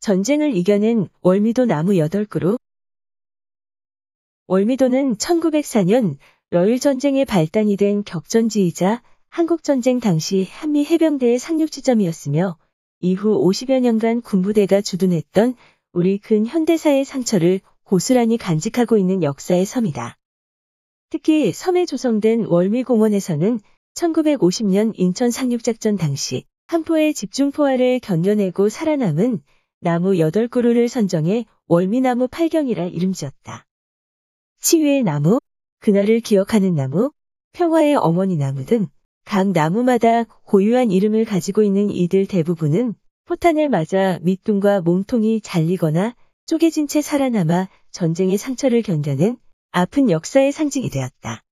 전쟁을 이겨낸 월미도 나무 8그루. 월미도는 1904년 러일 전쟁의 발단이 된 격전지이자 한국전쟁 당시 한미 해병대의 상륙 지점이었으며 이후 50여 년간 군부대가 주둔했던 우리 근 현대사의 상처를 고스란히 간직하고 있는 역사의 섬이다. 특히 섬에 조성된 월미공원에서는 1950년 인천 상륙작전 당시 한포의 집중포화를 견뎌내고 살아남은 나무 8그루를 선정해 월미나무 8경이라 이름 지었다. 치유의 나무, 그날을 기억하는 나무, 평화의 어머니 나무 등 각 나무마다 고유한 이름을 가지고 있는 이들 대부분은 포탄을 맞아 밑둥과 몸통이 잘리거나 쪼개진 채 살아남아 전쟁의 상처를 견뎌낸 아픈 역사의 상징이 되었다.